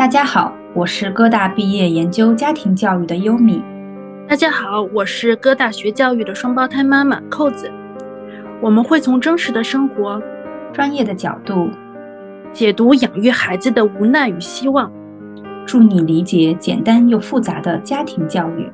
大家好，我是哥大毕业研究家庭教育的优米。大家好，我是哥大学教育的双胞胎妈妈扣子。我们会从真实的生活、专业的角度解读养育孩子的无奈与希望，助你理解简单又复杂的家庭教育。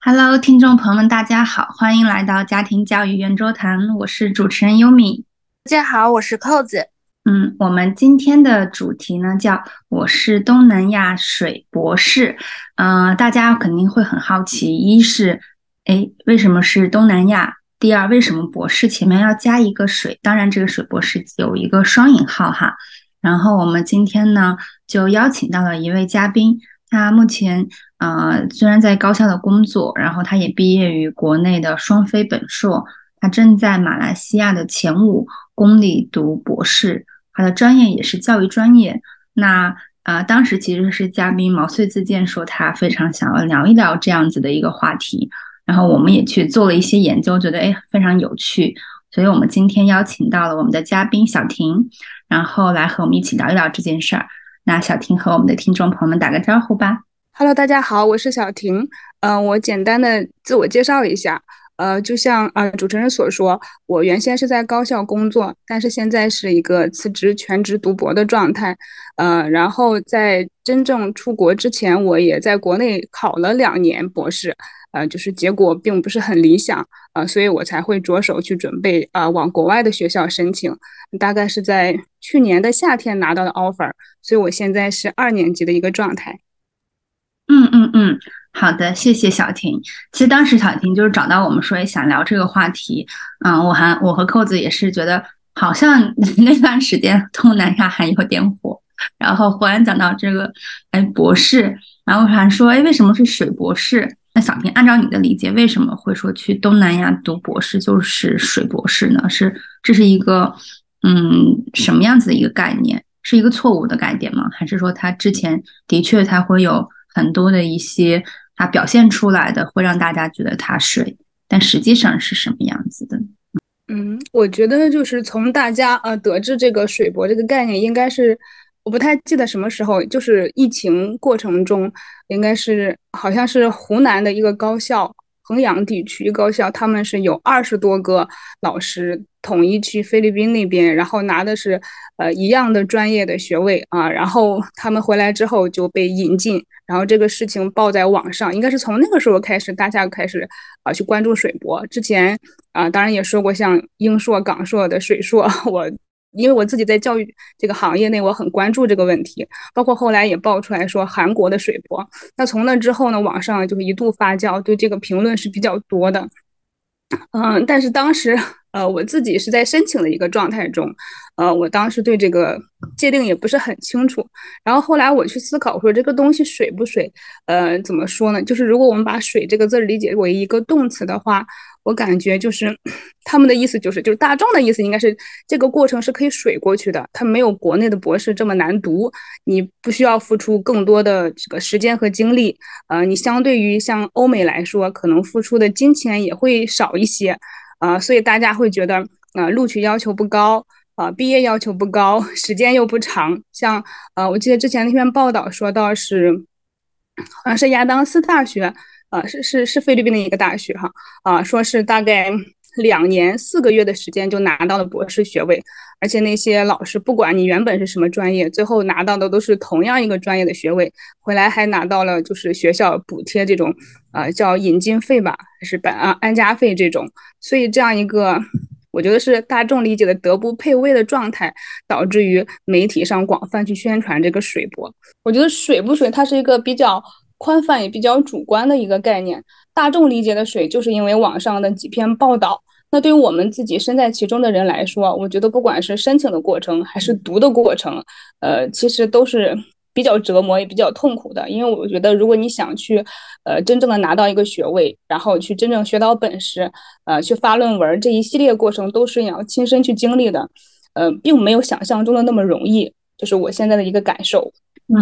Hello，听众朋友们，大家好，欢迎来到家庭教育圆桌谈，我是主持人优米。大家好，我是扣子。嗯，我们今天的主题呢叫“我是东南亚水博士”。嗯，大家肯定会很好奇，一是，哎，为什么是东南亚？第二，为什么博士前面要加一个水？当然，这个水博士有一个双引号哈。然后我们今天呢就邀请到了一位嘉宾，他目前呃虽然在高校的工作，然后他也毕业于国内的双非本硕，他正在马来西亚的前五公里读博士。他的专业也是教育专业。那啊，当时其实是嘉宾毛遂自荐说他非常想要聊一聊这样子的一个话题，然后我们也去做了一些研究，觉得哎非常有趣，所以我们今天邀请到了我们的嘉宾小婷，然后来和我们一起聊一聊这件事儿。那小婷和我们的听众朋友们打个招呼吧。Hello，大家好，我是小婷。嗯，我简单的自我介绍一下。呃，就像呃主持人所说，我原先是在高校工作，但是现在是一个辞职全职读博的状态。呃，然后在真正出国之前，我也在国内考了两年博士，呃，就是结果并不是很理想，呃，所以我才会着手去准备呃往国外的学校申请。大概是在去年的夏天拿到的 offer，所以我现在是二年级的一个状态。嗯嗯嗯。好的，谢谢小婷。其实当时小婷就是找到我们说也想聊这个话题，嗯，我还我和扣子也是觉得好像 那段时间东南亚还有点火，然后忽然讲到这个，哎，博士，然后还说，哎，为什么是水博士？那小婷，按照你的理解，为什么会说去东南亚读博士就是水博士呢？是这是一个嗯什么样子的一个概念？是一个错误的概念吗？还是说他之前的确他会有很多的一些？它表现出来的会让大家觉得它水，但实际上是什么样子的？嗯，我觉得就是从大家呃得知这个水博这个概念，应该是我不太记得什么时候，就是疫情过程中，应该是好像是湖南的一个高校。衡阳地区高校，他们是有二十多个老师统一去菲律宾那边，然后拿的是呃一样的专业的学位啊，然后他们回来之后就被引进，然后这个事情报在网上，应该是从那个时候开始，大家开始啊去关注水博。之前啊，当然也说过像英硕、港硕的水硕，我。因为我自己在教育这个行业内，我很关注这个问题，包括后来也爆出来说韩国的水博。那从那之后呢，网上就是一度发酵，对这个评论是比较多的。嗯，但是当时呃，我自己是在申请的一个状态中，呃，我当时对这个界定也不是很清楚。然后后来我去思考说，这个东西水不水？呃，怎么说呢？就是如果我们把水这个字理解为一个动词的话。我感觉就是他们的意思就是，就是大众的意思应该是这个过程是可以水过去的，它没有国内的博士这么难读，你不需要付出更多的这个时间和精力，呃，你相对于像欧美来说，可能付出的金钱也会少一些，啊，所以大家会觉得，啊，录取要求不高，啊，毕业要求不高，时间又不长，像，呃，我记得之前那篇报道说到是，好像是亚当斯大学。啊，是是是菲律宾的一个大学哈，啊，说是大概两年四个月的时间就拿到了博士学位，而且那些老师不管你原本是什么专业，最后拿到的都是同样一个专业的学位，回来还拿到了就是学校补贴这种，呃，叫引进费吧，还是本啊安家费这种，所以这样一个我觉得是大众理解的德不配位的状态，导致于媒体上广泛去宣传这个水博。我觉得水不水，它是一个比较。宽泛也比较主观的一个概念，大众理解的水，就是因为网上的几篇报道。那对于我们自己身在其中的人来说，我觉得不管是申请的过程还是读的过程，呃，其实都是比较折磨也比较痛苦的。因为我觉得，如果你想去，呃，真正的拿到一个学位，然后去真正学到本事，呃，去发论文，这一系列过程都是要亲身去经历的，呃，并没有想象中的那么容易。就是我现在的一个感受。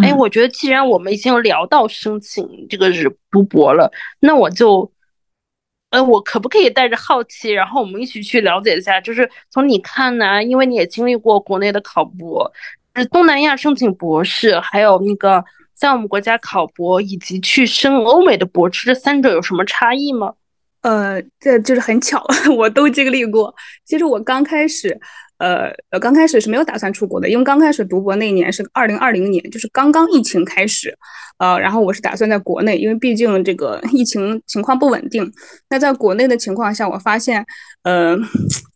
哎，我觉得既然我们已经聊到申请这个日读博了，那我就，呃，我可不可以带着好奇，然后我们一起去了解一下？就是从你看呢，因为你也经历过国内的考博，东南亚申请博士，还有那个在我们国家考博，以及去申欧美的博士，这三者有什么差异吗？呃，这就是很巧，我都经历过。其实我刚开始，呃呃，刚开始是没有打算出国的，因为刚开始读博那一年是二零二零年，就是刚刚疫情开始，呃，然后我是打算在国内，因为毕竟这个疫情情况不稳定。那在国内的情况下，我发现，呃，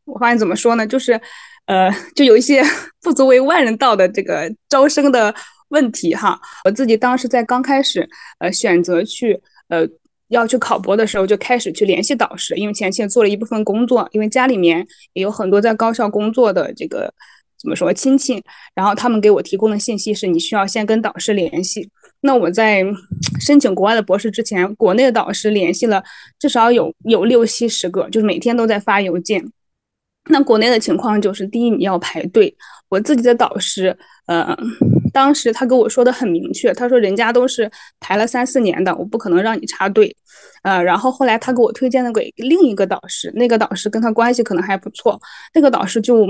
我发现怎么说呢，就是，呃，就有一些 不足为外人道的这个招生的问题哈。我自己当时在刚开始，呃，选择去，呃。要去考博的时候，就开始去联系导师，因为前期也做了一部分工作，因为家里面也有很多在高校工作的这个怎么说亲戚，然后他们给我提供的信息是你需要先跟导师联系。那我在申请国外的博士之前，国内的导师联系了至少有有六七十个，就是每天都在发邮件。那国内的情况就是，第一你要排队，我自己的导师，呃。当时他跟我说的很明确，他说人家都是排了三四年的，我不可能让你插队，呃，然后后来他给我推荐了给另一个导师，那个导师跟他关系可能还不错，那个导师就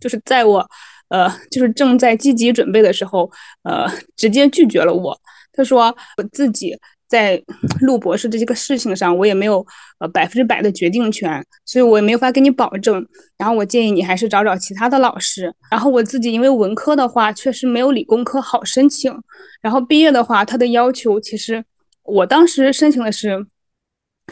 就是在我，呃，就是正在积极准备的时候，呃，直接拒绝了我，他说我自己。在录博士这些个事情上，我也没有呃百分之百的决定权，所以我也没有法给你保证。然后我建议你还是找找其他的老师。然后我自己因为文科的话，确实没有理工科好申请。然后毕业的话，他的要求其实我当时申请的是。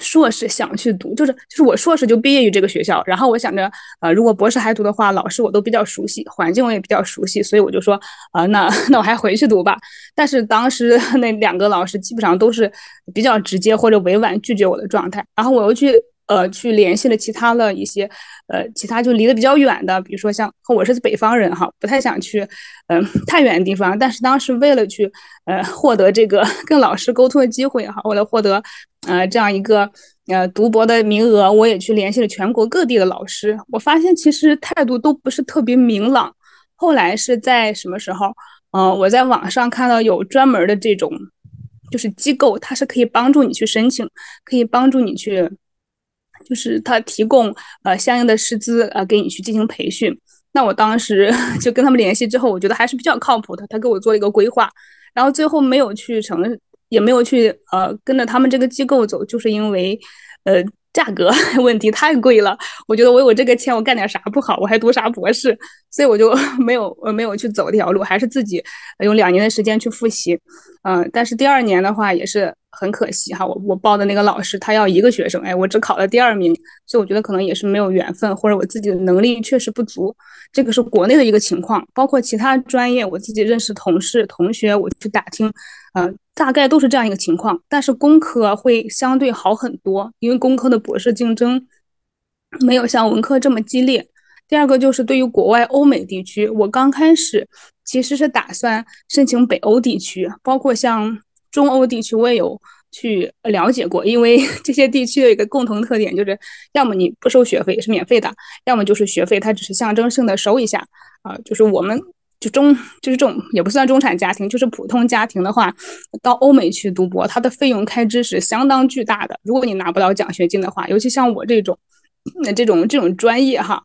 硕士想去读，就是就是我硕士就毕业于这个学校，然后我想着，呃，如果博士还读的话，老师我都比较熟悉，环境我也比较熟悉，所以我就说，啊，那那我还回去读吧。但是当时那两个老师基本上都是比较直接或者委婉拒绝我的状态，然后我又去。呃，去联系了其他的一些，呃，其他就离得比较远的，比如说像我是北方人哈，不太想去，嗯，太远的地方。但是当时为了去，呃，获得这个跟老师沟通的机会哈，为了获得，呃，这样一个呃读博的名额，我也去联系了全国各地的老师。我发现其实态度都不是特别明朗。后来是在什么时候？嗯，我在网上看到有专门的这种，就是机构，它是可以帮助你去申请，可以帮助你去。就是他提供呃相应的师资呃给你去进行培训，那我当时 就跟他们联系之后，我觉得还是比较靠谱的，他给我做了一个规划，然后最后没有去成，也没有去呃跟着他们这个机构走，就是因为呃。价格 问题太贵了，我觉得我有这个钱，我干点啥不好？我还读啥博士？所以我就 没有呃没有去走这条路，还是自己用两年的时间去复习。嗯，但是第二年的话也是很可惜哈，我我报的那个老师他要一个学生，哎，我只考了第二名，所以我觉得可能也是没有缘分，或者我自己的能力确实不足。这个是国内的一个情况，包括其他专业，我自己认识同事同学，我去打听，嗯。大概都是这样一个情况，但是工科会相对好很多，因为工科的博士竞争没有像文科这么激烈。第二个就是对于国外欧美地区，我刚开始其实是打算申请北欧地区，包括像中欧地区，我也有去了解过，因为 这些地区有一个共同特点，就是要么你不收学费是免费的，要么就是学费它只是象征性的收一下啊，就是我们。就中就是这种也不算中产家庭，就是普通家庭的话，到欧美去读博，它的费用开支是相当巨大的。如果你拿不到奖学金的话，尤其像我这种，那这种这种专业哈，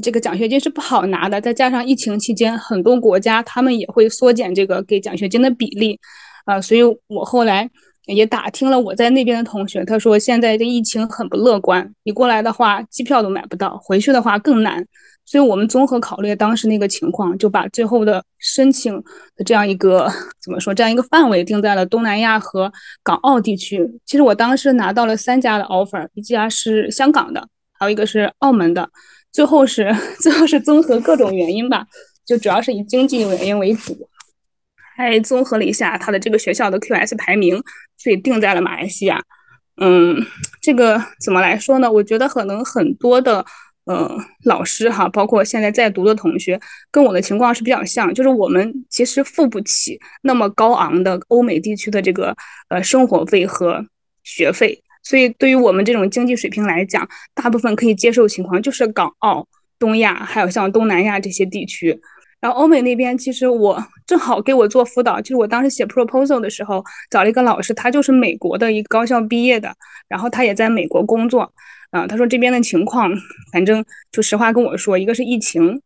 这个奖学金是不好拿的。再加上疫情期间，很多国家他们也会缩减这个给奖学金的比例，啊，所以我后来也打听了我在那边的同学，他说现在这疫情很不乐观，你过来的话机票都买不到，回去的话更难。所以我们综合考虑当时那个情况，就把最后的申请的这样一个怎么说，这样一个范围定在了东南亚和港澳地区。其实我当时拿到了三家的 offer，一家是香港的，还有一个是澳门的。最后是最后是综合各种原因吧，就主要是以经济原因为主，还综合了一下他的这个学校的 QS 排名，所以定在了马来西亚。嗯，这个怎么来说呢？我觉得可能很多的。呃，老师哈，包括现在在读的同学，跟我的情况是比较像，就是我们其实付不起那么高昂的欧美地区的这个呃生活费和学费，所以对于我们这种经济水平来讲，大部分可以接受情况就是港澳、东亚，还有像东南亚这些地区。然后欧美那边，其实我正好给我做辅导，就是我当时写 proposal 的时候，找了一个老师，他就是美国的一个高校毕业的，然后他也在美国工作。啊，他说这边的情况，反正就实话跟我说，一个是疫情，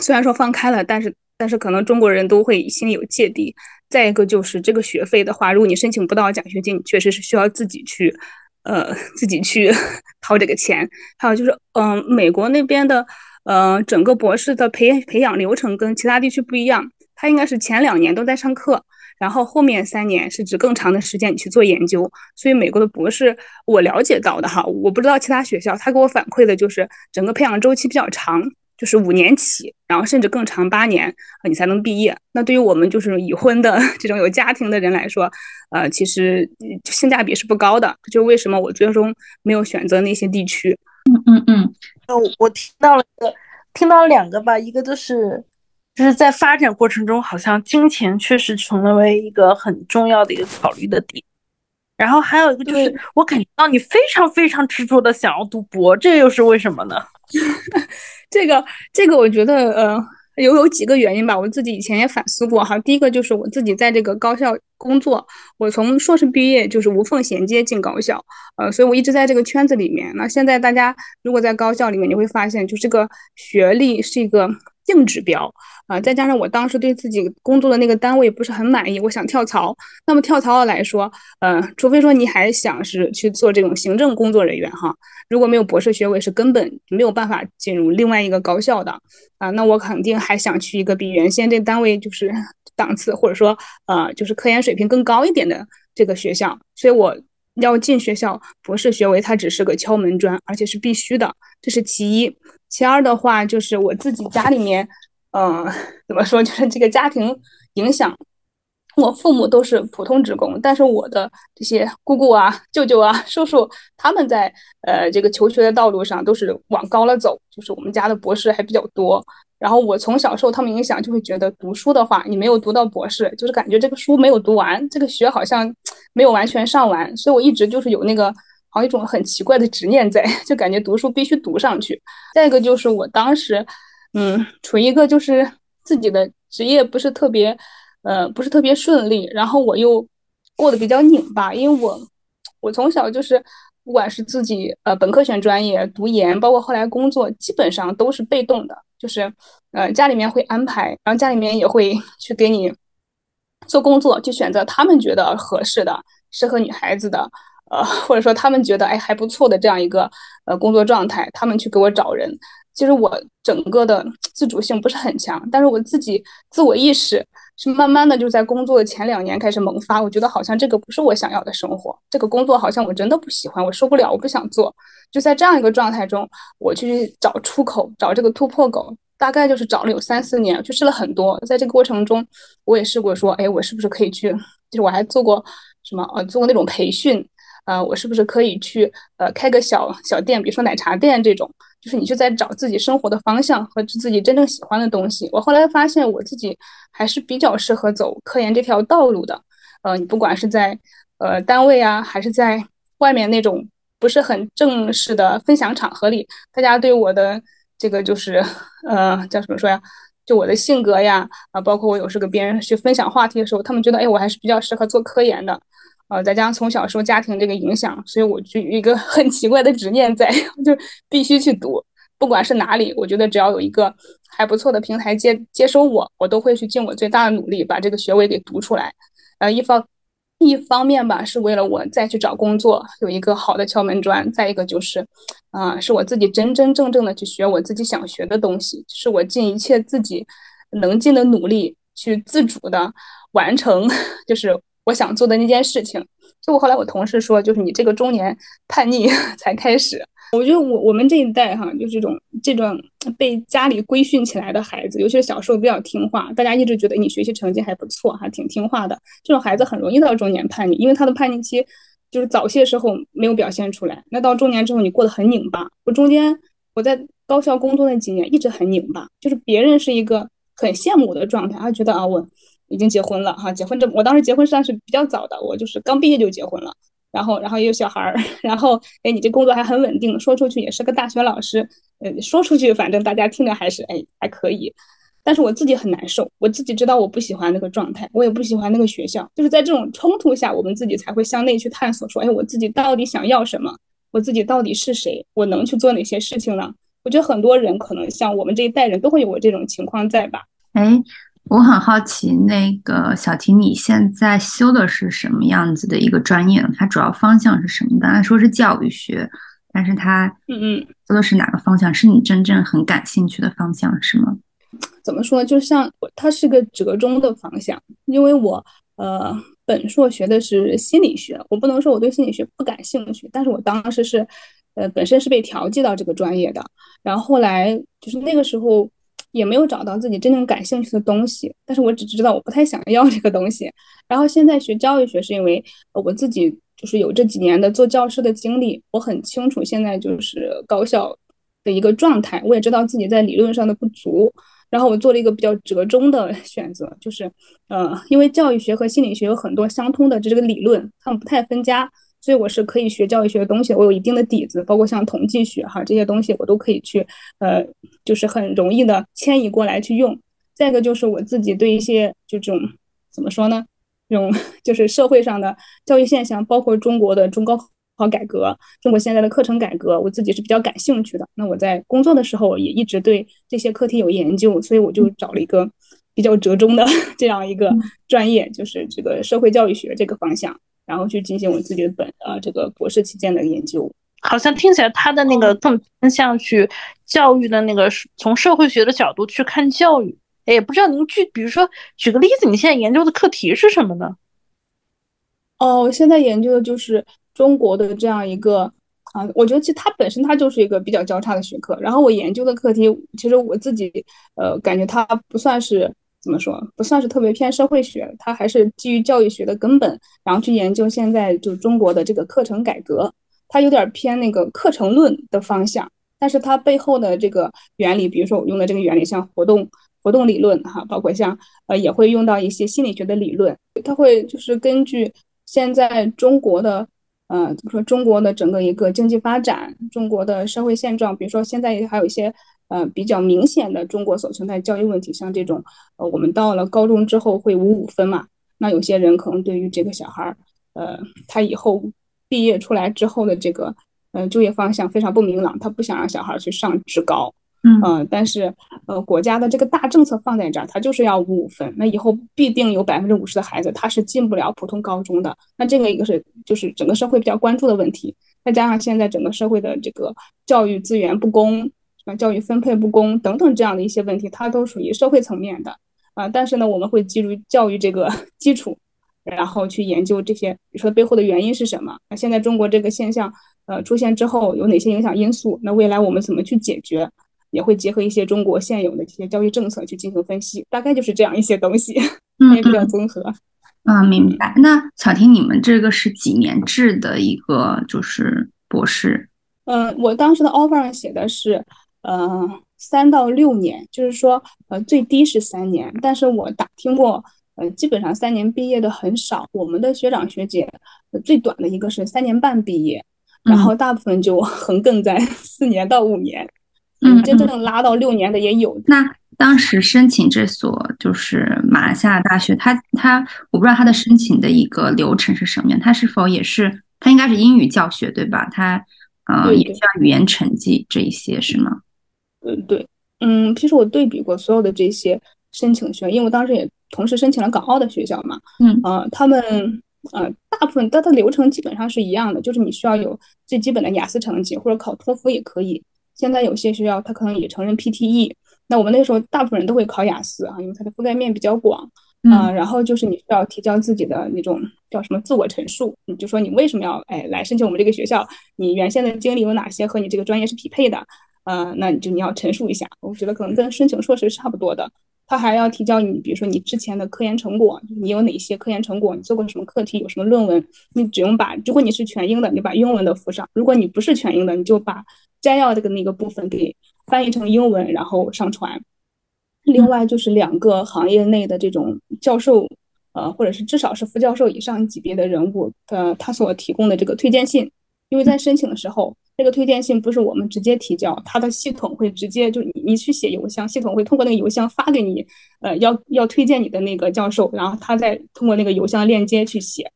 虽然说放开了，但是但是可能中国人都会心里有芥蒂。再一个就是这个学费的话，如果你申请不到奖学金，你确实是需要自己去，呃，自己去 掏这个钱。还有就是，嗯，美国那边的，呃，整个博士的培培养流程跟其他地区不一样，它应该是前两年都在上课。然后后面三年是指更长的时间你去做研究，所以美国的博士我了解到的哈，我不知道其他学校，他给我反馈的就是整个培养周期比较长，就是五年起，然后甚至更长八年你才能毕业。那对于我们就是已婚的 这种有家庭的人来说，呃，其实性价比是不高的。就为什么我最终没有选择那些地区？嗯嗯嗯，呃，我听到了一个，听到了两个吧，一个就是。就是在发展过程中，好像金钱确实成为一个很重要的一个考虑的点。然后还有一个就是，我感觉到你非常非常执着的想要读博，这又是为什么呢？这个这个，我觉得呃，有有几个原因吧。我自己以前也反思过哈。第一个就是我自己在这个高校工作，我从硕士毕业就是无缝衔接进高校，呃，所以我一直在这个圈子里面。那现在大家如果在高校里面，你会发现，就这个学历是一个硬指标。啊，再加上我当时对自己工作的那个单位不是很满意，我想跳槽。那么跳槽来说，呃，除非说你还想是去做这种行政工作人员哈，如果没有博士学位，是根本没有办法进入另外一个高校的啊。那我肯定还想去一个比原先这单位就是档次或者说呃就是科研水平更高一点的这个学校。所以我要进学校，博士学位它只是个敲门砖，而且是必须的，这是其一。其二的话，就是我自己家里面。嗯，怎么说？就是这个家庭影响，我父母都是普通职工，但是我的这些姑姑啊、舅舅啊、叔叔，他们在呃这个求学的道路上都是往高了走，就是我们家的博士还比较多。然后我从小受他们影响，就会觉得读书的话，你没有读到博士，就是感觉这个书没有读完，这个学好像没有完全上完。所以我一直就是有那个好像一种很奇怪的执念在，就感觉读书必须读上去。再一个就是我当时。嗯，处于一个就是自己的职业不是特别，呃，不是特别顺利，然后我又过得比较拧巴，因为我我从小就是不管是自己呃本科选专业、读研，包括后来工作，基本上都是被动的，就是呃家里面会安排，然后家里面也会 去给你做工作，去选择他们觉得合适的、适合女孩子的，呃或者说他们觉得哎还不错的这样一个呃工作状态，他们去给我找人。其实我整个的自主性不是很强，但是我自己自我意识是慢慢的就在工作的前两年开始萌发。我觉得好像这个不是我想要的生活，这个工作好像我真的不喜欢，我受不了，我不想做。就在这样一个状态中，我去找出口，找这个突破口，大概就是找了有三四年，去试了很多。在这个过程中，我也试过说，哎，我是不是可以去？就是我还做过什么呃，做过那种培训。呃，我是不是可以去呃开个小小店，比如说奶茶店这种，就是你就在找自己生活的方向和自己真正喜欢的东西。我后来发现我自己还是比较适合走科研这条道路的。呃，你不管是在呃单位啊，还是在外面那种不是很正式的分享场合里，大家对我的这个就是呃叫什么说呀？就我的性格呀，啊，包括我有时跟别人去分享话题的时候，他们觉得哎，我还是比较适合做科研的。呃，再加上从小受家庭这个影响，所以我就有一个很奇怪的执念在，就必须去读，不管是哪里，我觉得只要有一个还不错的平台接接收我，我都会去尽我最大的努力把这个学位给读出来。呃，一方一方面吧，是为了我再去找工作有一个好的敲门砖；再一个就是，啊，是我自己真真正正的去学我自己想学的东西，是我尽一切自己能尽的努力去自主的完成，就是。我想做的那件事情，就我后来我同事说，就是你这个中年叛逆 才开始。我觉得我我们这一代哈，就是这种这种被家里规训起来的孩子，尤其是小时候比较听话，大家一直觉得你学习成绩还不错，还挺听话的。这种孩子很容易到中年叛逆，因为他的叛逆期就是早些时候没有表现出来，那到中年之后你过得很拧巴。我中间我在高校工作那几年一直很拧巴，就是别人是一个很羡慕我的状态，他觉得啊我。已经结婚了哈，结婚这我当时结婚算是比较早的，我就是刚毕业就结婚了，然后然后也有小孩儿，然后哎你这工作还很稳定，说出去也是个大学老师，呃说出去反正大家听着还是哎还可以，但是我自己很难受，我自己知道我不喜欢那个状态，我也不喜欢那个学校，就是在这种冲突下，我们自己才会向内去探索，说哎我自己到底想要什么，我自己到底是谁，我能去做哪些事情呢？我觉得很多人可能像我们这一代人都会有我这种情况在吧？哎。我很好奇，那个小婷，你现在修的是什么样子的一个专业呢？它主要方向是什么？刚才说是教育学，但是它嗯嗯，修的是哪个方向？是你真正很感兴趣的方向是吗？怎么说？就像它是个折中的方向，因为我呃本硕学的是心理学，我不能说我对心理学不感兴趣，但是我当时是呃本身是被调剂到这个专业的，然后后来就是那个时候。也没有找到自己真正感兴趣的东西，但是我只知道我不太想要这个东西。然后现在学教育学是因为我自己就是有这几年的做教师的经历，我很清楚现在就是高校的一个状态，我也知道自己在理论上的不足。然后我做了一个比较折中的 选择，就是呃，因为教育学和心理学有很多相通的这个理论，他们不太分家。所以我是可以学教育学的东西，我有一定的底子，包括像统计学哈这些东西，我都可以去，呃，就是很容易的迁移过来去用。再一个就是我自己对一些就这种怎么说呢，这种 就是社会上的教育现象，包括中国的中高考改革，中国现在的课程改革，我自己是比较感兴趣的。那我在工作的时候也一直对这些课题有研究，所以我就找了一个比较折中的 这样一个专业，就是这个社会教育学这个方向。然后去进行我自己的本呃这个博士期间的研究，好像听起来他的那个更偏向去教育的那个从社会学的角度去看教育。哎，不知道您具，比如说举个例子，你现在研究的课题是什么呢？哦，我现在研究的就是中国的这样一个啊，我觉得其实它本身它就是一个比较交叉的学科。然后我研究的课题，其实我自己呃感觉它不算是。怎么说不算是特别偏社会学，它还是基于教育学的根本，然后去研究现在就中国的这个课程改革，它有点偏那个课程论的方向，但是它背后的这个原理，比如说我用的这个原理，像活动活动理论哈，包括像呃也会用到一些心理学的理论，它会就是根据现在中国的呃怎么说中国的整个一个经济发展，中国的社会现状，比如说现在还有一些。呃，比较明显的中国所存在教育问题，像这种，呃，我们到了高中之后会五五分嘛，那有些人可能对于这个小孩儿，呃，他以后毕业出来之后的这个，呃，就业方向非常不明朗，他不想让小孩去上职高，嗯，但是，呃，国家的这个大政策放在这儿，他就是要五五分，那以后必定有百分之五十的孩子他是进不了普通高中的，那这个一个是就是整个社会比较关注的问题，再加上现在整个社会的这个教育资源不公。啊，教育分配不公等等这样的一些问题，它都属于社会层面的啊。但是呢，我们会基于教育这个 基础，然后去研究这些，比如说背后的原因是什么？那现在中国这个现象呃出现之后有哪些影响因素？那未来我们怎么去解决？也会结合一些中国现有的这些教育政策去进行分析。大概就是这样一些东西，也比较综合。啊，明白。那小婷，你们这个是几年制的一个就是博士？嗯，我当时的 offer 上写的是。呃，三到六年，就是说，呃，最低是三年，但是我打听过，呃，基本上三年毕业的很少。我们的学长学姐最短的一个是三年半毕业，然后大部分就 横亘在四年到五年，嗯，真正拉到六年的也有。那当时申请这所就是马来西亚大学，他他我不知道他的申请的一个流程是什么样，他是否也是他应该是英语教学对吧？他呃也需要语言成绩这一些是吗？嗯，对，嗯，其实我对比过所有的这些申请学校，因为我当时也同时申请了港澳的学校嘛，嗯，啊，他们，呃，大部分它的流程基本上是一样的，就是你需要有最基本的雅思成绩，或者考托福也可以。现在有些学校它可能也承认 PTE，那我们那时候大部分人都会考雅思啊，因为它的覆盖面比较广，啊，然后就是你需要提交自己的那种叫什么自我陈述，你就说你为什么要哎来申请我们这个学校，你原先的经历有哪些和你这个专业是匹配的。呃，那你就你要陈述一下，我觉得可能跟申请硕士差不多的。他还要提交你，比如说你之前的科研成果，你有哪些科研成果，你做过什么课题，有什么论文，你只用把，如果你是全英的，你把英文的附上；如果你不是全英的，你就把摘要这个那个部分给翻译成英文，然后上传。另外就是两个行业内的这种教授，呃，或者是至少是副教授以上级别的人物的他所提供的这个推荐信，因为在申请的时候。这个推荐信不是我们直接提交，它的系统会直接就你你去写邮箱，系统会通过那个邮箱发给你，呃，要要推荐你的那个教授，然后他再通过那个邮箱链接去写，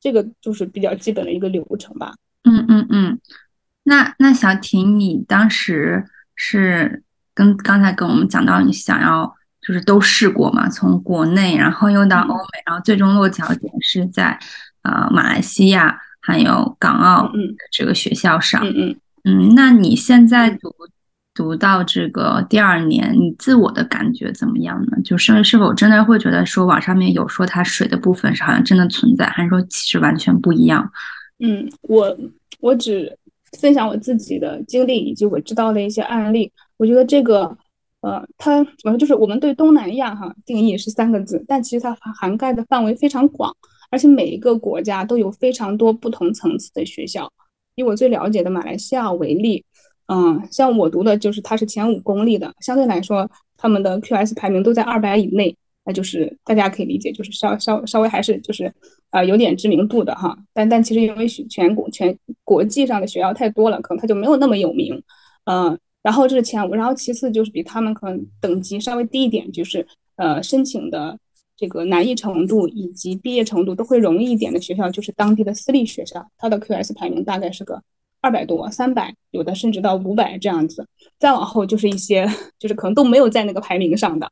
这个就是比较基本的一个流程吧。嗯嗯嗯，那那小婷，你当时是跟刚才跟我们讲到你想要就是都试过嘛，从国内然后又到欧美，然后最终落脚点是在呃马来西亚还有港澳这个学校上。嗯嗯嗯，那你现在读读到这个第二年，你自我的感觉怎么样呢？就是是否真的会觉得说网上面有说它水的部分是好像真的存在，还是说其实完全不一样？嗯，我我只分享我自己的经历以及我知道的一些案例。我觉得这个，呃，它怎么说？就是我们对东南亚哈定义是三个字，但其实它涵盖的范围非常广，而且每一个国家都有非常多不同层次的学校。以我最了解的马来西亚为例，嗯，像我读的就是它是前五公立的，相对来说他们的 QS 排名都在二百以内。那就是大家可以理解，就是稍稍稍微还是就是呃有点知名度的哈，但但其实因为全国全国际上的学校太多了，可能它就没有那么有名，嗯，然后这是前五，然后其次就是比他们可能等级稍微低一点，就是呃申请的这个难易程度以及毕业程度都会容易一点的学校，就是当地的私立学校，它的 QS 排名大概是个二百多、三百，有的甚至到五百这样子，再往后就是一些就是可能都没有在那个排名上的。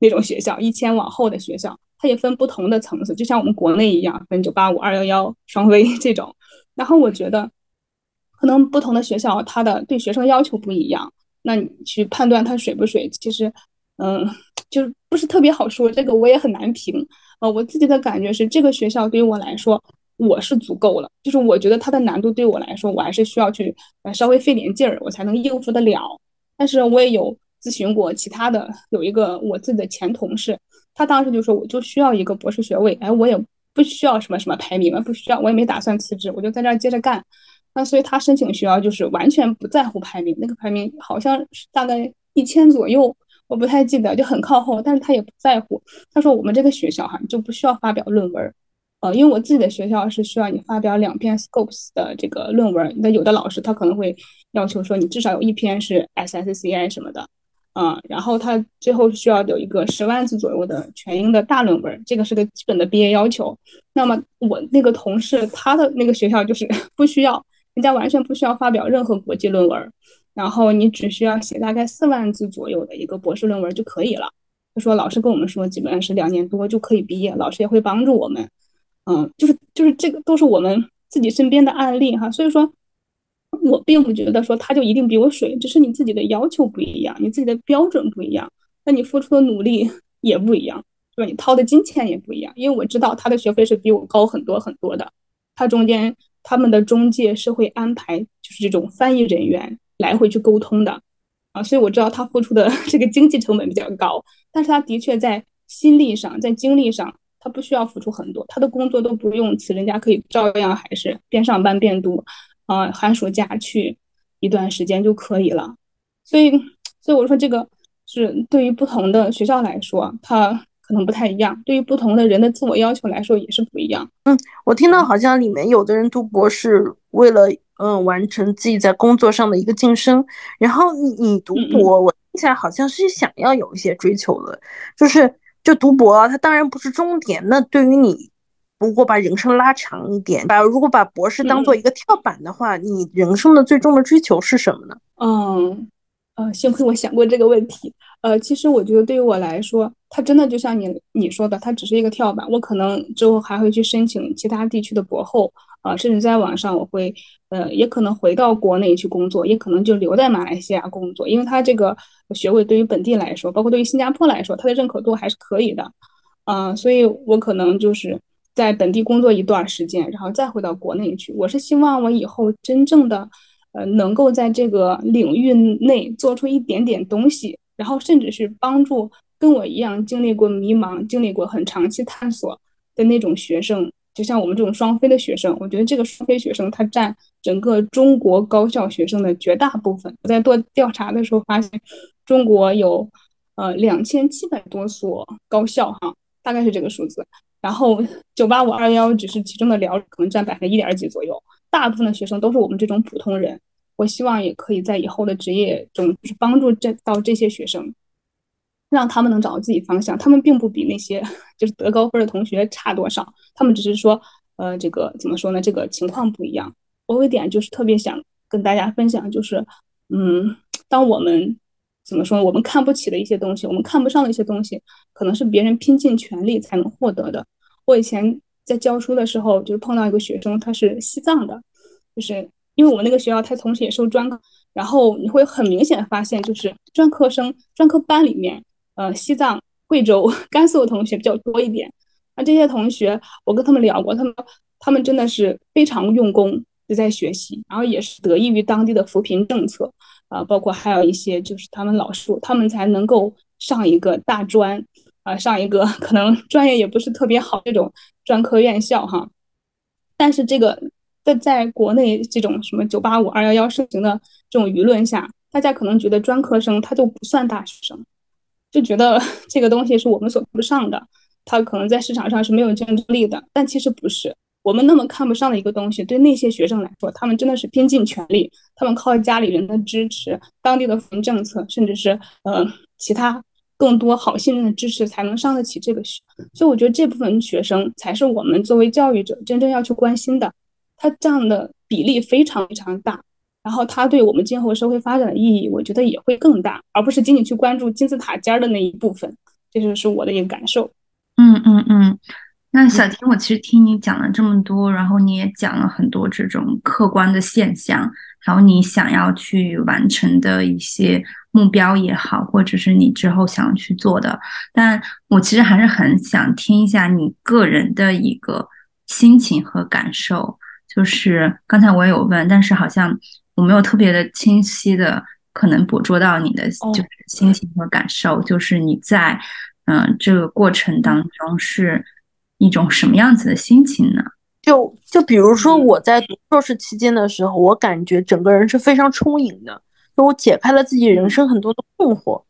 那种学校一千往后的学校，它也分不同的层次，就像我们国内一样分九八五、二幺幺、双非这种。然后我觉得，可能不同的学校它的对学生要求不一样，那你去判断它水不水，其实，嗯，就是不是特别好说。这个我也很难评。呃，我自己的感觉是，这个学校对于我来说，我是足够了。就是我觉得它的难度对我来说，我还是需要去呃稍微费点劲儿，我才能应付得了。但是我也有。咨询过其他的，有一个我自己的前同事，他当时就说，我就需要一个博士学位，哎，我也不需要什么什么排名，不需要，我也没打算辞职，我就在这儿接着干。那所以他申请学校就是完全不在乎排名，那个排名好像是大概一千左右，我不太记得，就很靠后，但是他也不在乎。他说我们这个学校哈就不需要发表论文，呃，因为我自己的学校是需要你发表两篇 Scopes 的这个论文，那有的老师他可能会要求说你至少有一篇是 SSCI 什么的。嗯，然后他最后需要有一个十万字左右的全英的大论文，这个是个基本的毕业要求。那么我那个同事他的那个学校就是 不需要，人家完全不需要发表任何国际论文，然后你只需要写大概四万字左右的一个博士论文就可以了。他说老师跟我们说，基本上是两年多就可以毕业，老师也会帮助我们。嗯，就是就是这个都是我们自己身边的案例哈，所以说。我并不觉得说他就一定比我水，只是你自己的要求不一样，你自己的标准不一样，那你付出的努力 也不一样，是吧？你掏的金钱也不一样。因为我知道他的学费是比我高很多很多的，他中间他们的中介是会安排就是这种翻译人员来回去沟通的啊，所以我知道他付出的 这个经济成本比较高，但是他的确在心力上，在精力上，他不需要付出很多，他的工作都不用辞，人家可以照样还是边上班边读。啊，寒暑假去一段时间就可以了，所以，所以我说这个是对于不同的学校来说，它可能不太一样；对于不同的人的自我要求来说，也是不一样。嗯，我听到好像里面有的人读博士为了嗯完成自己在工作上的一个晋升，然后你你读博，我听起来好像是想要有一些追求的，就是就读博，它当然不是终点。那对于你。如果把人生拉长一点，把如果把博士当做一个跳板的话，你人生的最终的追求是什么呢？嗯，呃，幸亏我想过这个问题。呃，其实我觉得对于我来说，它真的就像你你说的，它只是一个跳板。我可能之后还会去申请其他地区的博后，啊，甚至在网上我会，呃，也可能回到国内去工作，也可能就留在马来西亚工作，因为它这个学位对于本地来说，包括对于新加坡来说，它的认可度还是可以的。嗯，所以我可能就是。在本地工作一段时间，然后再回到国内去。我是希望我以后真正的，呃，能够在这个领域内做出一点点东西，然后甚至是帮助跟我一样经历过迷茫、经历过很长期探索的那种学生。就像我们这种双非的学生，我觉得这个双非学生他占整个中国高校学生的绝大部分。我在做调查的时候发现，中国有呃两千七百多所高校，哈，大概是这个数字。然后九八五二幺幺只是其中的寥，可能占百分之一点几左右。大部分的学生都是我们这种普通人。我希望也可以在以后的职业中，就是帮助这到这些学生，让他们能找到自己方向。他们并不比那些就是得高分的同学差多少，他们只是说，呃，这个怎么说呢？这个情况不一样。我有一点就是特别想跟大家分享，就是，嗯，当我们怎么说？我们看不起的一些东西，我们看不上的一些东西，可能是别人拼尽全力才能获得的。我以前在教书的时候，就是碰到一个学生，他是西藏的，就是因为我们那个学校，他同时也收专科，然后你会很明显发现，就是专科生、专科班里面，呃，西藏、贵州、甘肃的同学比较多一点。那这些同学，我跟他们聊过，他们他们真的是非常用功的在学习，然后也是得益于当地的扶贫政策。啊，包括还有一些就是他们老师，他们才能够上一个大专，啊，上一个 可能专业也不是特别好这种专科院校哈。但是这个在在国内这种什么九八五、二幺幺盛行的这种舆论下，大家可能觉得专科生他就不算大学生，就觉得 这个东西是我们所不上的，他可能在市场上是没有竞争力的。但其实不是。我们那么看不上的一个东西，对那些学生来说，他们真的是拼尽全力，他们靠家里人的支持、当地的扶贫政策，甚至是呃其他更多好信任的支持，才能上得起这个学。所以我觉得这部分学生才是我们作为教育者真正要去关心的。他占的比例非常非常大，然后他对我们今后社会发展的意义，我觉得也会更大，而不是仅仅去关注金字塔尖的那一部分。这就是我的一个感受。嗯嗯嗯。那小婷，我其实听你讲了这么多，然后你也讲了很多这种客观的现象，然后你想要去完成的一些目标也好，或者是你之后想要去做的，但我其实还是很想听一下你个人的一个心情和感受。就是刚才我也有问，但是好像我没有特别的清晰的可能捕捉到你的就是心情和感受。就是你在嗯这个过程当中是。一种什么样子的心情呢？就就比如说我在读硕士期间的时候，我感觉整个人是非常充盈的，就我解开了自己人生很多的困惑，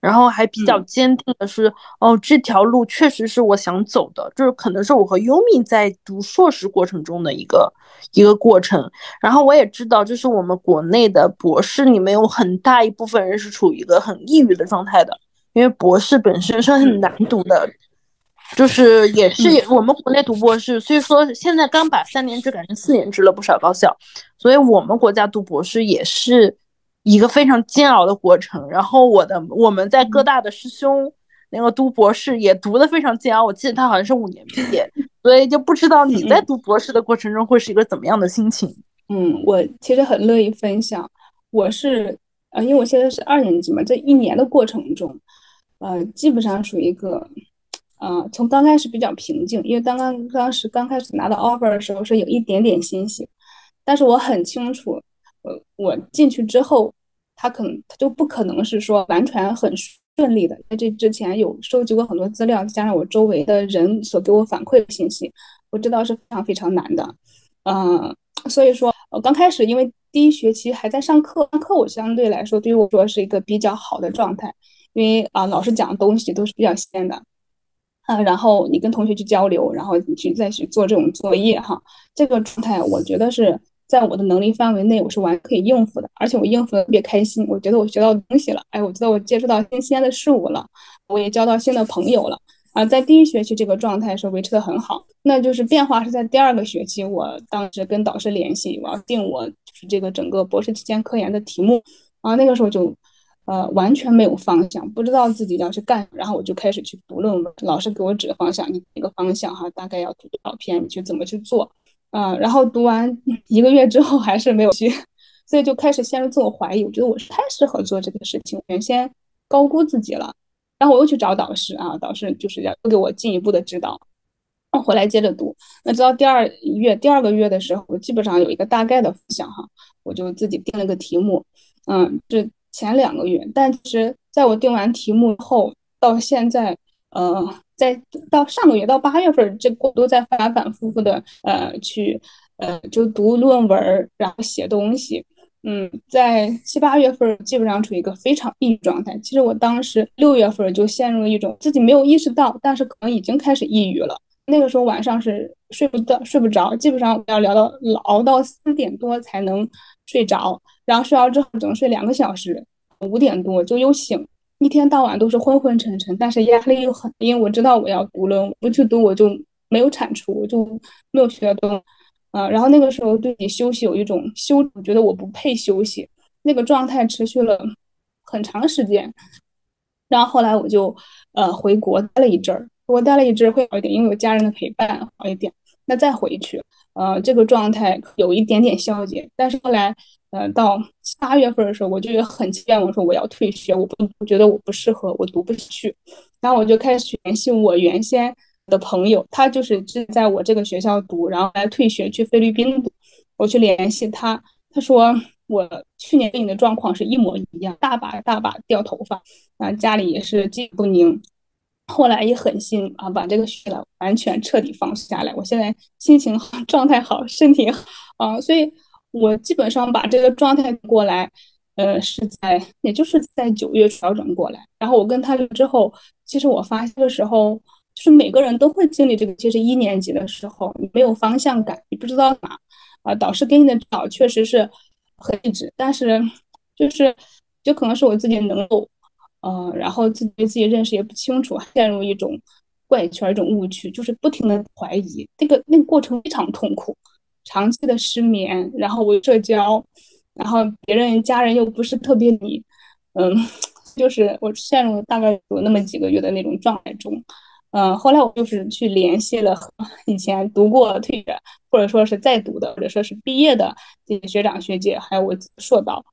然后还比较坚定的是，哦，这条路确实是我想走的，就是可能是我和优米在读硕士过程中的一个一个过程。然后我也知道，就是我们国内的博士里面有很大一部分人是处于一个很抑郁的状态的，因为博士本身是很难读的。就是也是我们国内读博士，所以说现在刚把三年制改成四年制了不少高校，所以我们国家读博士也是一个非常煎熬的过程。然后我的我们在各大的师兄那个读博士也读的非常煎熬，我记得他好像是五年毕业，所以就不知道你在读博士的过程中会是一个怎么样的心情。嗯，我其实很乐意分享，我是呃，因为我现在是二年级嘛，这一年的过程中，呃，基本上属于一个。嗯，从刚开始比较平静，因为刚刚当时刚开始拿到 offer 的时候是有一点点欣喜，但是我很清楚，我我进去之后，他可能他就不可能是说完全很顺利的，在这之前有收集过很多资料，加上我周围的人所给我反馈的信息，我知道是非常非常难的。嗯，所以说，我刚开始因为第一学期还在上课，上课我相对来说对于我说是一个比较好的状态，因为啊老师讲的东西都是比较新的。啊，然后你跟同学去交流，然后你去再去做这种作业哈，这个状态我觉得是在我的能力范围内，我是完全可以应付的，而且我应付的特别开心。我觉得我学到东西了，哎，我觉得我接触到新鲜的事物了，我也交到新的朋友了啊。在第一学期这个状态是维持的很好，那就是变化是在第二个学期，我当时跟导师联系，我要定我就是这个整个博士期间科研的题目啊，那个时候就。呃，完全没有方向，不知道自己要去干，然后我就开始去读论文。老师给我指的方向，你哪个方向哈，大概要读多少篇，你去怎么去做？嗯，然后读完一个月之后还是没有去，所以就开始陷入自我怀疑。我觉得我是太适合做这个事情，原先高估自己了。然后我又去找导师啊，导师就是要给我进一步的指导，回来接着读。那直到第二月第二个月的时候，我基本上有一个大概的方向哈，我就自己定了个题目，嗯，这。前两个月，但其实在我定完题目后，到现在，呃，在到上个月到八月份，这我都在反反复复的呃去呃就读论文，然后写东西。嗯，在七八月份基本上处于一个非常抑郁状态。其实我当时六月份就陷入了一种自己没有意识到，但是可能已经开始抑郁了。那个时候晚上是睡不到睡不着，基本上要聊到熬到四点多才能睡着。然后睡着之后只能睡两个小时，五点多就又醒，一天到晚都是昏昏沉沉，但是压力又很，因为我知道我要读了，不去读我就没有产出，我就没有学到东啊。然后那个时候对你休息有一种羞，我觉得我不配休息，那个状态持续了很长时间。然后后来我就呃回国待了一阵儿，我待了一阵儿会好一点，因为有家人的陪伴好一点。那再回去，呃，这个状态有一点点消解。但是后来，呃，到七八月份的时候，我就很气愤，我说我要退学，我不我觉得我不适合，我读不下去。然后我就开始联系我原先的朋友，他就是在我这个学校读，然后来退学去菲律宾读。我去联系他，他说我去年跟你的状况是一模一样，大把大把掉头发，啊，家里也是记不宁。后来一狠心啊，把这个学了完全彻底放下来。我现在心情好，状态好，身体 好啊，所以我基本上把这个状态过来，呃，是在也就是在九月调整过来。然后我跟他聊之后，其实我发现的时候，就是每个人都会经历这个。其实一年级的时候，你没有方向感，你不知道哪啊，导师给你的指导确实是很一致，但是就是就可能是我自己能够。嗯，然后自己对自己认识也不清楚，陷入一种怪圈、一种误区，就是不停的怀疑。那个那个过程非常痛苦，长期的失眠，然后我社交，然后别人家人又不是特别理，嗯，就是我陷入大概有那么几个月的那种状态中。嗯，后来我就是去联系了以前读过退学，或者说是在读的，或者说是毕业的这些学长学姐，还有我硕导。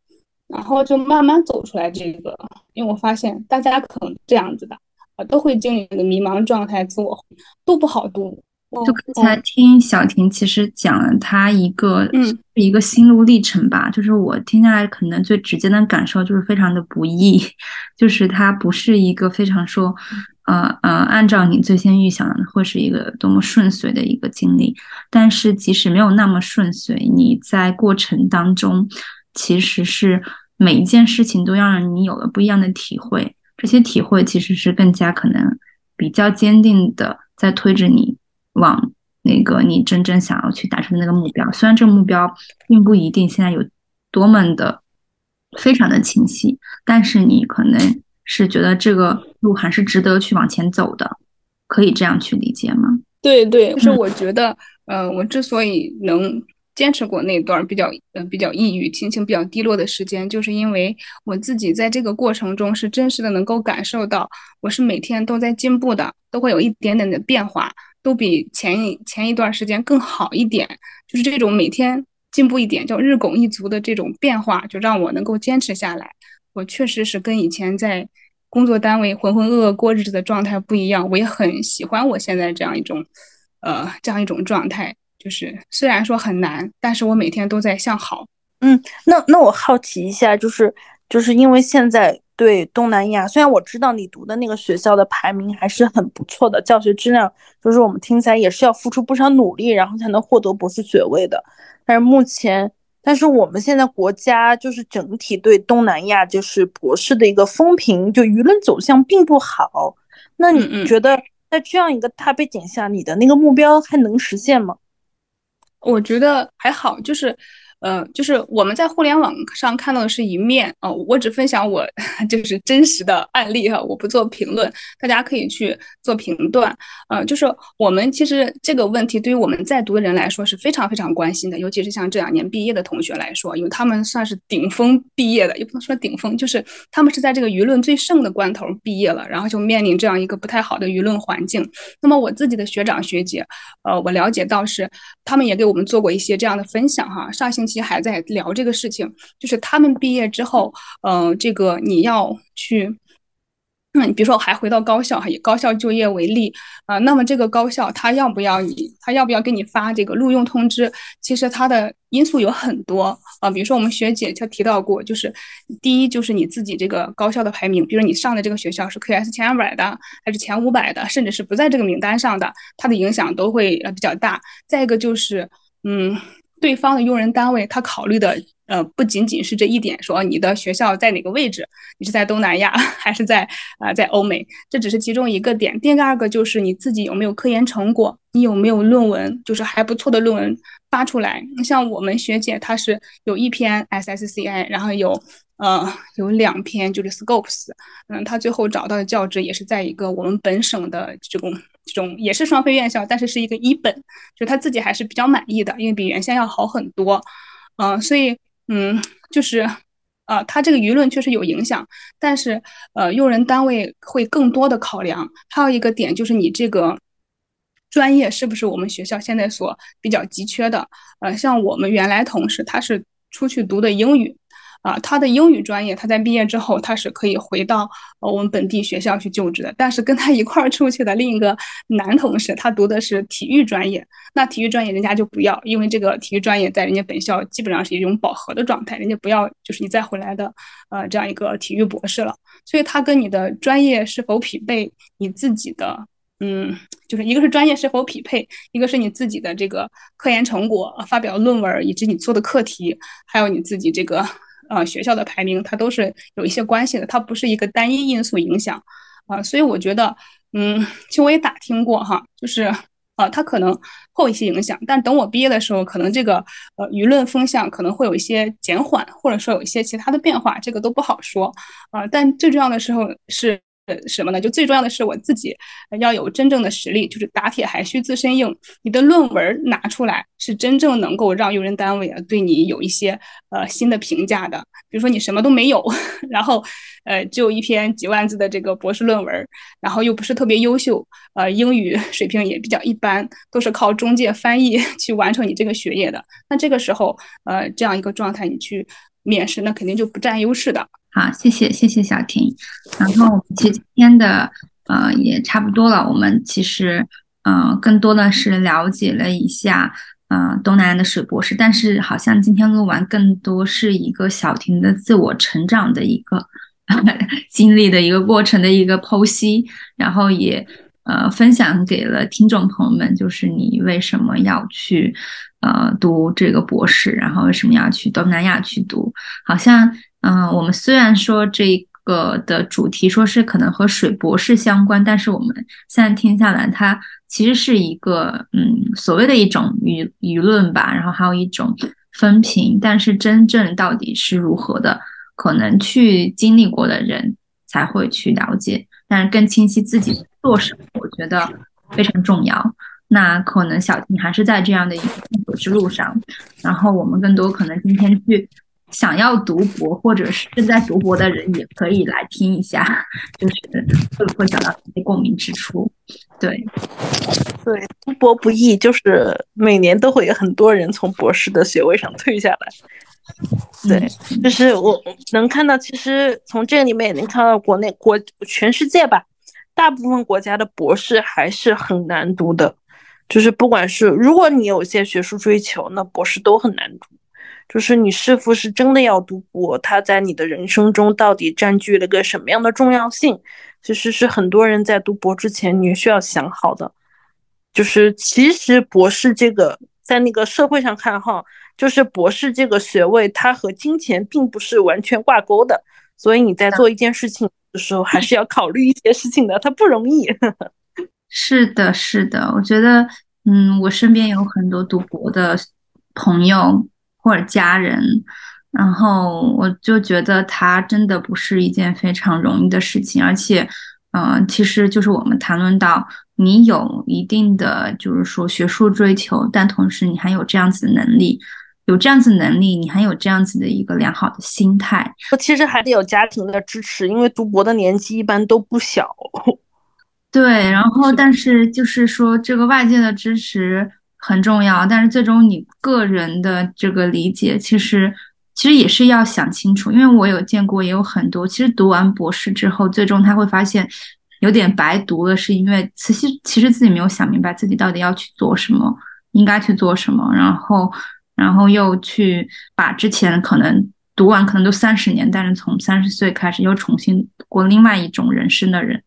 然后就慢慢走出来这个，因为我发现大家可能这样子的啊，都会经历那个迷茫状态，自我都不好度。就刚才听小婷其实讲了她一个嗯一个心路历程吧，就是我听下来可能最直接的感受就是非常的不易，就是它不是一个非常说呃呃按照你最先预想的会是一个多么顺遂的一个经历，但是即使没有那么顺遂，你在过程当中。其实是每一件事情都让你有了不一样的体会，这些体会其实是更加可能比较坚定的在推着你往那个你真正想要去达成的那个目标。虽然这个目标并不一定现在有多么的非常的清晰，但是你可能是觉得这个路还是值得去往前走的，可以这样去理解吗？对对，就是我觉得，呃，我之所以能。坚持过那段比较呃比较抑郁、心情比较低落的时间，就是因为我自己在这个过程中是真实的能够感受到，我是每天都在进步的，都会有一点点的变化，都比前一前一段时间更好一点。就是这种每天进步一点，叫日拱一卒的这种变化，就让我能够坚持下来。我确实是跟以前在工作单位浑浑噩噩过日子的状态不一样，我也很喜欢我现在这样一种呃这样一种状态。就是虽然说很难，但是我每天都在向好。嗯，那那我好奇一下，就是就是因为现在对东南亚，虽然我知道你读的那个学校的排名还是很不错的，教学质量就是我们听起来也是要付出不少努力，然后才能获得博士学位的。但是目前，但是我们现在国家就是整体对东南亚就是博士的一个风评，就舆论走向并不好。那你觉得在这样一个大背景下，你的那个目标还能实现吗？我觉得还好，就是。呃，就是我们在互联网上看到的是一面啊，我只分享我 就是真实的案例哈，我不做评论，大家可以去做评断。呃，就是我们其实这个问题对于我们在读的人来说是非常非常关心的，尤其是像这两年毕业的同学来说，因为他们算是顶峰毕业的，也不能说顶峰，就是他们是在这个舆论最盛的关头毕业了，然后就面临这样一个不太好的舆论环境。那么我自己的学长学姐，呃，我了解到是他们也给我们做过一些这样的分享哈，上星。期还在聊这个事情，就是他们毕业之后，嗯，这个你要去，那你比如说还回到高校哈，以高校就业为例啊，那么这个高校他要不要你，他要不要给你发这个录用通知？其实它的因素有很多啊，比如说我们学姐她提到过，就是第一就是你自己这个高校的排名，比如你上的这个学校是 QS 前二百的，还是前五百的，甚至是不在这个名单上的，它的影响都会比较大。再一个就是，嗯。对方的用人单位，他考虑的呃不仅仅是这一点，说你的学校在哪个位置，你是在东南亚 还是在啊在欧美，这只是其中一个点。第二个就是你自己有没有科研成果，你有没有论文，就是还不错的论文发出来。像我们学姐，她是有一篇 SSCI，然后有。呃，有两篇就是 Scopes，嗯，她最后找到的教职也是在一个我们本省的这种这种也是双非院校，但是是一个一本，就他自己还是比较满意的，因为比原先要好很多，嗯，所以嗯，就是呃，他这个舆论确实有影响，但是呃，用人单位会更多的考量。还有一个点就是你这个专业是不是我们学校现在所比较急缺的？呃，像我们原来同事他是出去读的英语。啊，他的英语专业，他在毕业之后，他是可以回到呃我们本地学校去就职的。但是跟他一块儿出去的另一个男同事，他读的是体育专业，那体育专业人家就不要，因为这个体育专业在人家本校基本上是一种饱和的状态，人家不要就是你再回来的呃这样一个体育博士了。所以他跟你的专业是否匹配，你自己的嗯，就是一个是专业是否匹配，一个是你自己的这个科研成果、发表论文以及你做的课题，还有你自己这个。呃，学校的排名它都是有一些关系的，它不是一个单一因素影响，啊，所以我觉得，嗯，其实我也打听过哈，就是，呃，它可能会有一些影响，但等我毕业的时候，可能这个呃舆论风向可能会有一些减缓，或者说有一些其他的变化，这个都不好说，啊，但最重要的时候是。呃，什么呢？就最重要的是我自己要有真正的实力，就是打铁还需自身硬。你的论文拿出来，是真正能够让用人单位啊对你有一些呃新的评价的。比如说你什么都没有，然后呃只有一篇几万字的这个博士论文，然后又不是特别优秀，呃英语 水平也比较一般，都是靠中介翻译 去完成你这个学业的。那这个时候，呃这样一个状态，你去面试，那肯定就不占优势的。好，谢谢谢谢小婷。然后我们其实今天的呃也差不多了。我们其实呃更多的是了解了一下呃东南亚的水博士，但是好像今天录完更多是一个小婷的自我成长的一个 经历的一个过程的一个剖析，然后也呃分享给了听众朋友们，就是你为什么要去呃读这个博士，然后为什么要去东南亚去读，好像。嗯，我们虽然说这个的主题说是可能和水博士相关，但是我们现在听下来，它其实是一个嗯所谓的一种舆舆论吧，然后还有一种分评，但是真正到底是如何的，可能去经历过的人才会去了解，但是更清晰自己做什么，我觉得非常重要。那可能小婷还是在这样的一个探索之路上，然后我们更多可能今天去。想要读博或者是正在读博的人也可以来听一下，就是会不会找到一些共鸣之处？对，对，读博不易，就是每年都会有很多人从博士的学位上退下来。对，就是我能看到，其实从这里面也能看到国内国全世界吧，大部分国家的博士还是很难读的。就是不管是如果你有些学术追求，那博士都很难读。就是你是否是真的要读博，它在你的人生中到底占据了个什么样的重要性？其实是很多人在读博之前，你需要想好的。就是其实博士这个在那个社会上看哈，就是博士这个学位，它和金钱并不是完全挂钩的。所以你在做一件事情的时候，还是要考虑一些事情的，它不容易。是的，是的，我觉得，嗯，我身边有很多读博的朋友。或者家人，然后我就觉得他真的不是一件非常容易的事情，而且，嗯，其实就是我们谈论到你有一定的就是说学术追求，但同时你还有这样子的能力，有这样子能力，你还有这样子的一个良好的心态，其实还得有家庭的支持，因为读博的年纪一般都不小。对，然后但是就是说这个外界的支持。很重要，但是最终你个人的这个理解，其实其实也是要想清楚。因为我有见过，也有很多，其实读完博士之后，最终他会发现有点白读了，是因为其实其实自己没有想明白自己到底要去做什么，应该去做什么，然后然后又去把之前可能读完可能都三十年，但是从三十岁开始又重新过另外一种人生的人，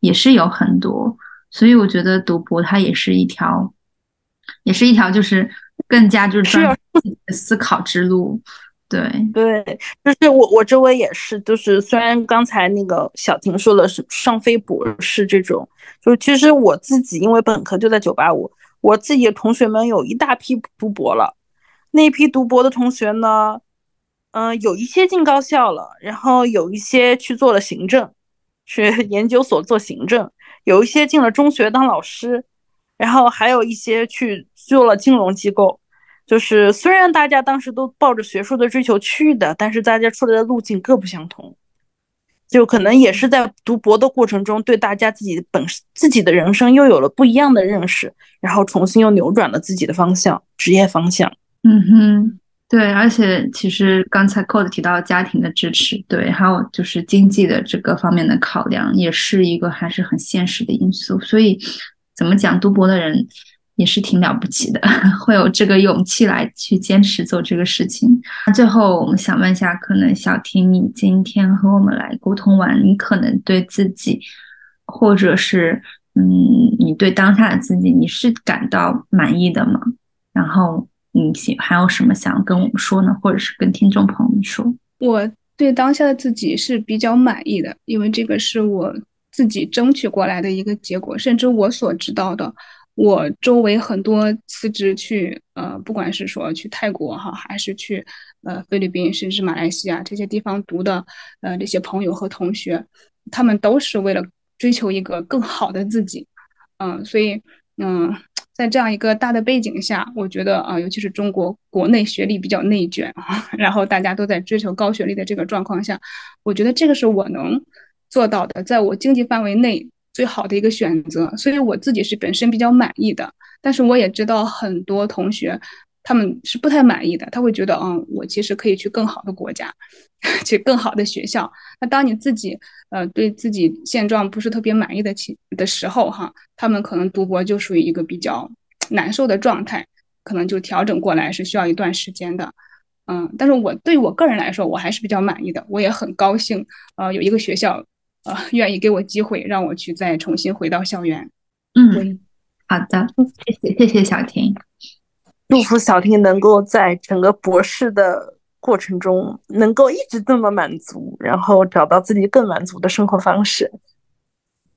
也是有很多。所以我觉得读博它也是一条。也是一条，就是更加就是需要思考之路。对对，就是我我周围也是，就是虽然刚才那个小婷说了是上非博士这种，就其实我自己因为本科就在九八五，我自己的同学们有一大批读博了。那批读博的同学呢，嗯，有一些进高校了，然后有一些去做了行政，去研究所做行政，有一些进了中学当老师。然后还有一些去做了金融机构，就是虽然大家当时都抱着学术的追求去的，但是大家出来的路径各不相同，就可能也是在读博的过程中，对大家自己本自己的人生又有了不一样的认识，然后重新又扭转了自己的方向，职业方向。嗯哼，对，而且其实刚才 Code 提到家庭的支持，对，还有就是经济的这个方面的考量，也是一个还是很现实的因素。所以怎么讲，读博的人。也是挺了不起的，会有这个勇气来去坚持做这个事情。那最后，我们想问一下，可能小婷，你今天和我们来沟通完，你可能对自己，或者是嗯，你对当下的自己，你是感到满意的吗？然后你还有什么想跟我们说呢？或者是跟听众朋友们说？我对当下的自己是比较满意的，因为这个是我自己争取过来的一个结果，甚至我所知道的。我周围很多辞职去，呃，不管是说去泰国哈，还是去呃菲律宾，甚至马来西亚这些地方读的，呃，这些朋友和同学，他们都是为了追求一个更好的自己，嗯，所以，嗯，在这样一个大的背景下，我觉得啊，尤其是中国国内学历比较内卷啊，然后大家都在追求高学历的这个状况下，我觉得这个是我能做到的，在我经济范围内。最好的一个选择，所以我自己是本身比较满意的，但是我也知道很多同学他们是不太满意的，他会觉得，嗯，我其实可以去更好的国家，去更好的学校。那当你自己呃对自己现状不是特别满意的情的时候，哈，他们可能读博就属于一个比较难受的状态，可能就调整过来是需要一段时间的，嗯，但是我对我个人来说，我还是比较满意的，我也很高兴，呃，有一个学校。呃，愿意给我机会让我去再重新回到校园。嗯，好的，谢谢谢谢小婷，祝福小婷能够在整个博士的过程中能够一直这么满足，然后找到自己更满足的生活方式。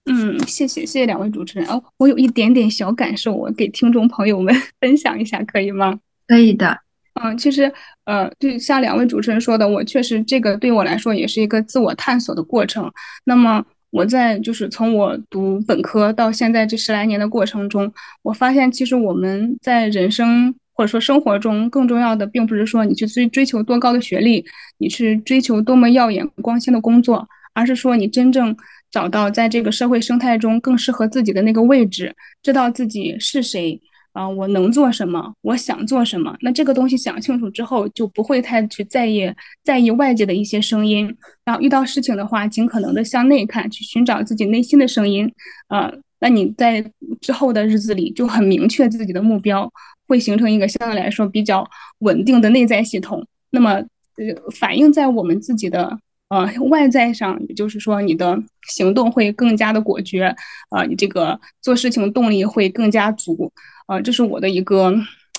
嗯，谢谢谢谢两位主持人哦，我有一点点小感受，我给听众朋友们 分享一下，可以吗？可以的。嗯，其实，呃，就像两位主持人说的，我确实这个对我来说也是一个自我探索的过程。那么我在就是从我读本科到现在这十来年的过程中，我发现其实我们在人生或者说生活中更重要的，并不是说你去追追求多高的学历，你去追求多么耀眼光鲜的工作，而是说你真正找到在这个社会生态中更适合自己的那个位置，知道自己是谁。啊，我能做什么？我想做什么？那这个东西想清楚之后，就不会太去在意在意外界的一些声音。然后遇到事情的话，尽可能的向内看，去寻找自己内心的声音。呃，那你在之后的日子里就很明确自己的目标，会形成一个相对来说比较稳定的内在系统。那么，呃，反映在我们自己的呃外在上，也就是说，你的行动会更加的果决，啊，你这个做事情动力会更加足。啊，这是我的一个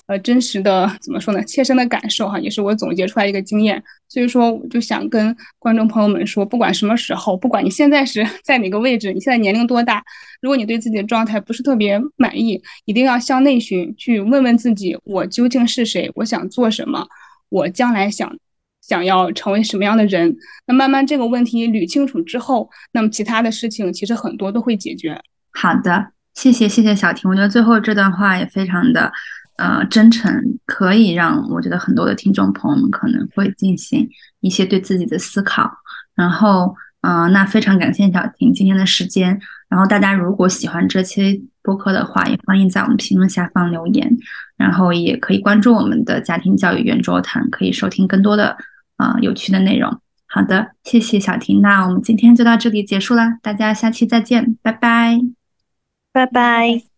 呃真实的怎么说呢，切身的感受哈，也是我总结出来一个经验。所以说，我就想跟观众朋友们说，不管什么时候，不管你现在是在哪个位置，你现在年龄多大，如果你对自己的状态不是特别满意，一定要向内寻，去问问自己，我究竟是谁，我想做什么，我将来想想要成为什么样的人。那慢慢这个问题捋清楚之后，那么其他的事情其实很多都会解决。好的。谢谢谢谢小婷，我觉得最后这段话也非常的，呃，真诚，可以让我觉得很多的听众朋友们可能会进行一些对自己的思考。然后，嗯，那非常感谢小婷今天的时间。然后大家如果喜欢这期播客的话，也欢迎在我们评论下方留言。然后也可以关注我们的家庭教育圆桌谈，可以收听更多的啊有趣的内容。好的，谢谢小婷，那我们今天就到这里结束了，大家下期再见，拜拜。拜拜。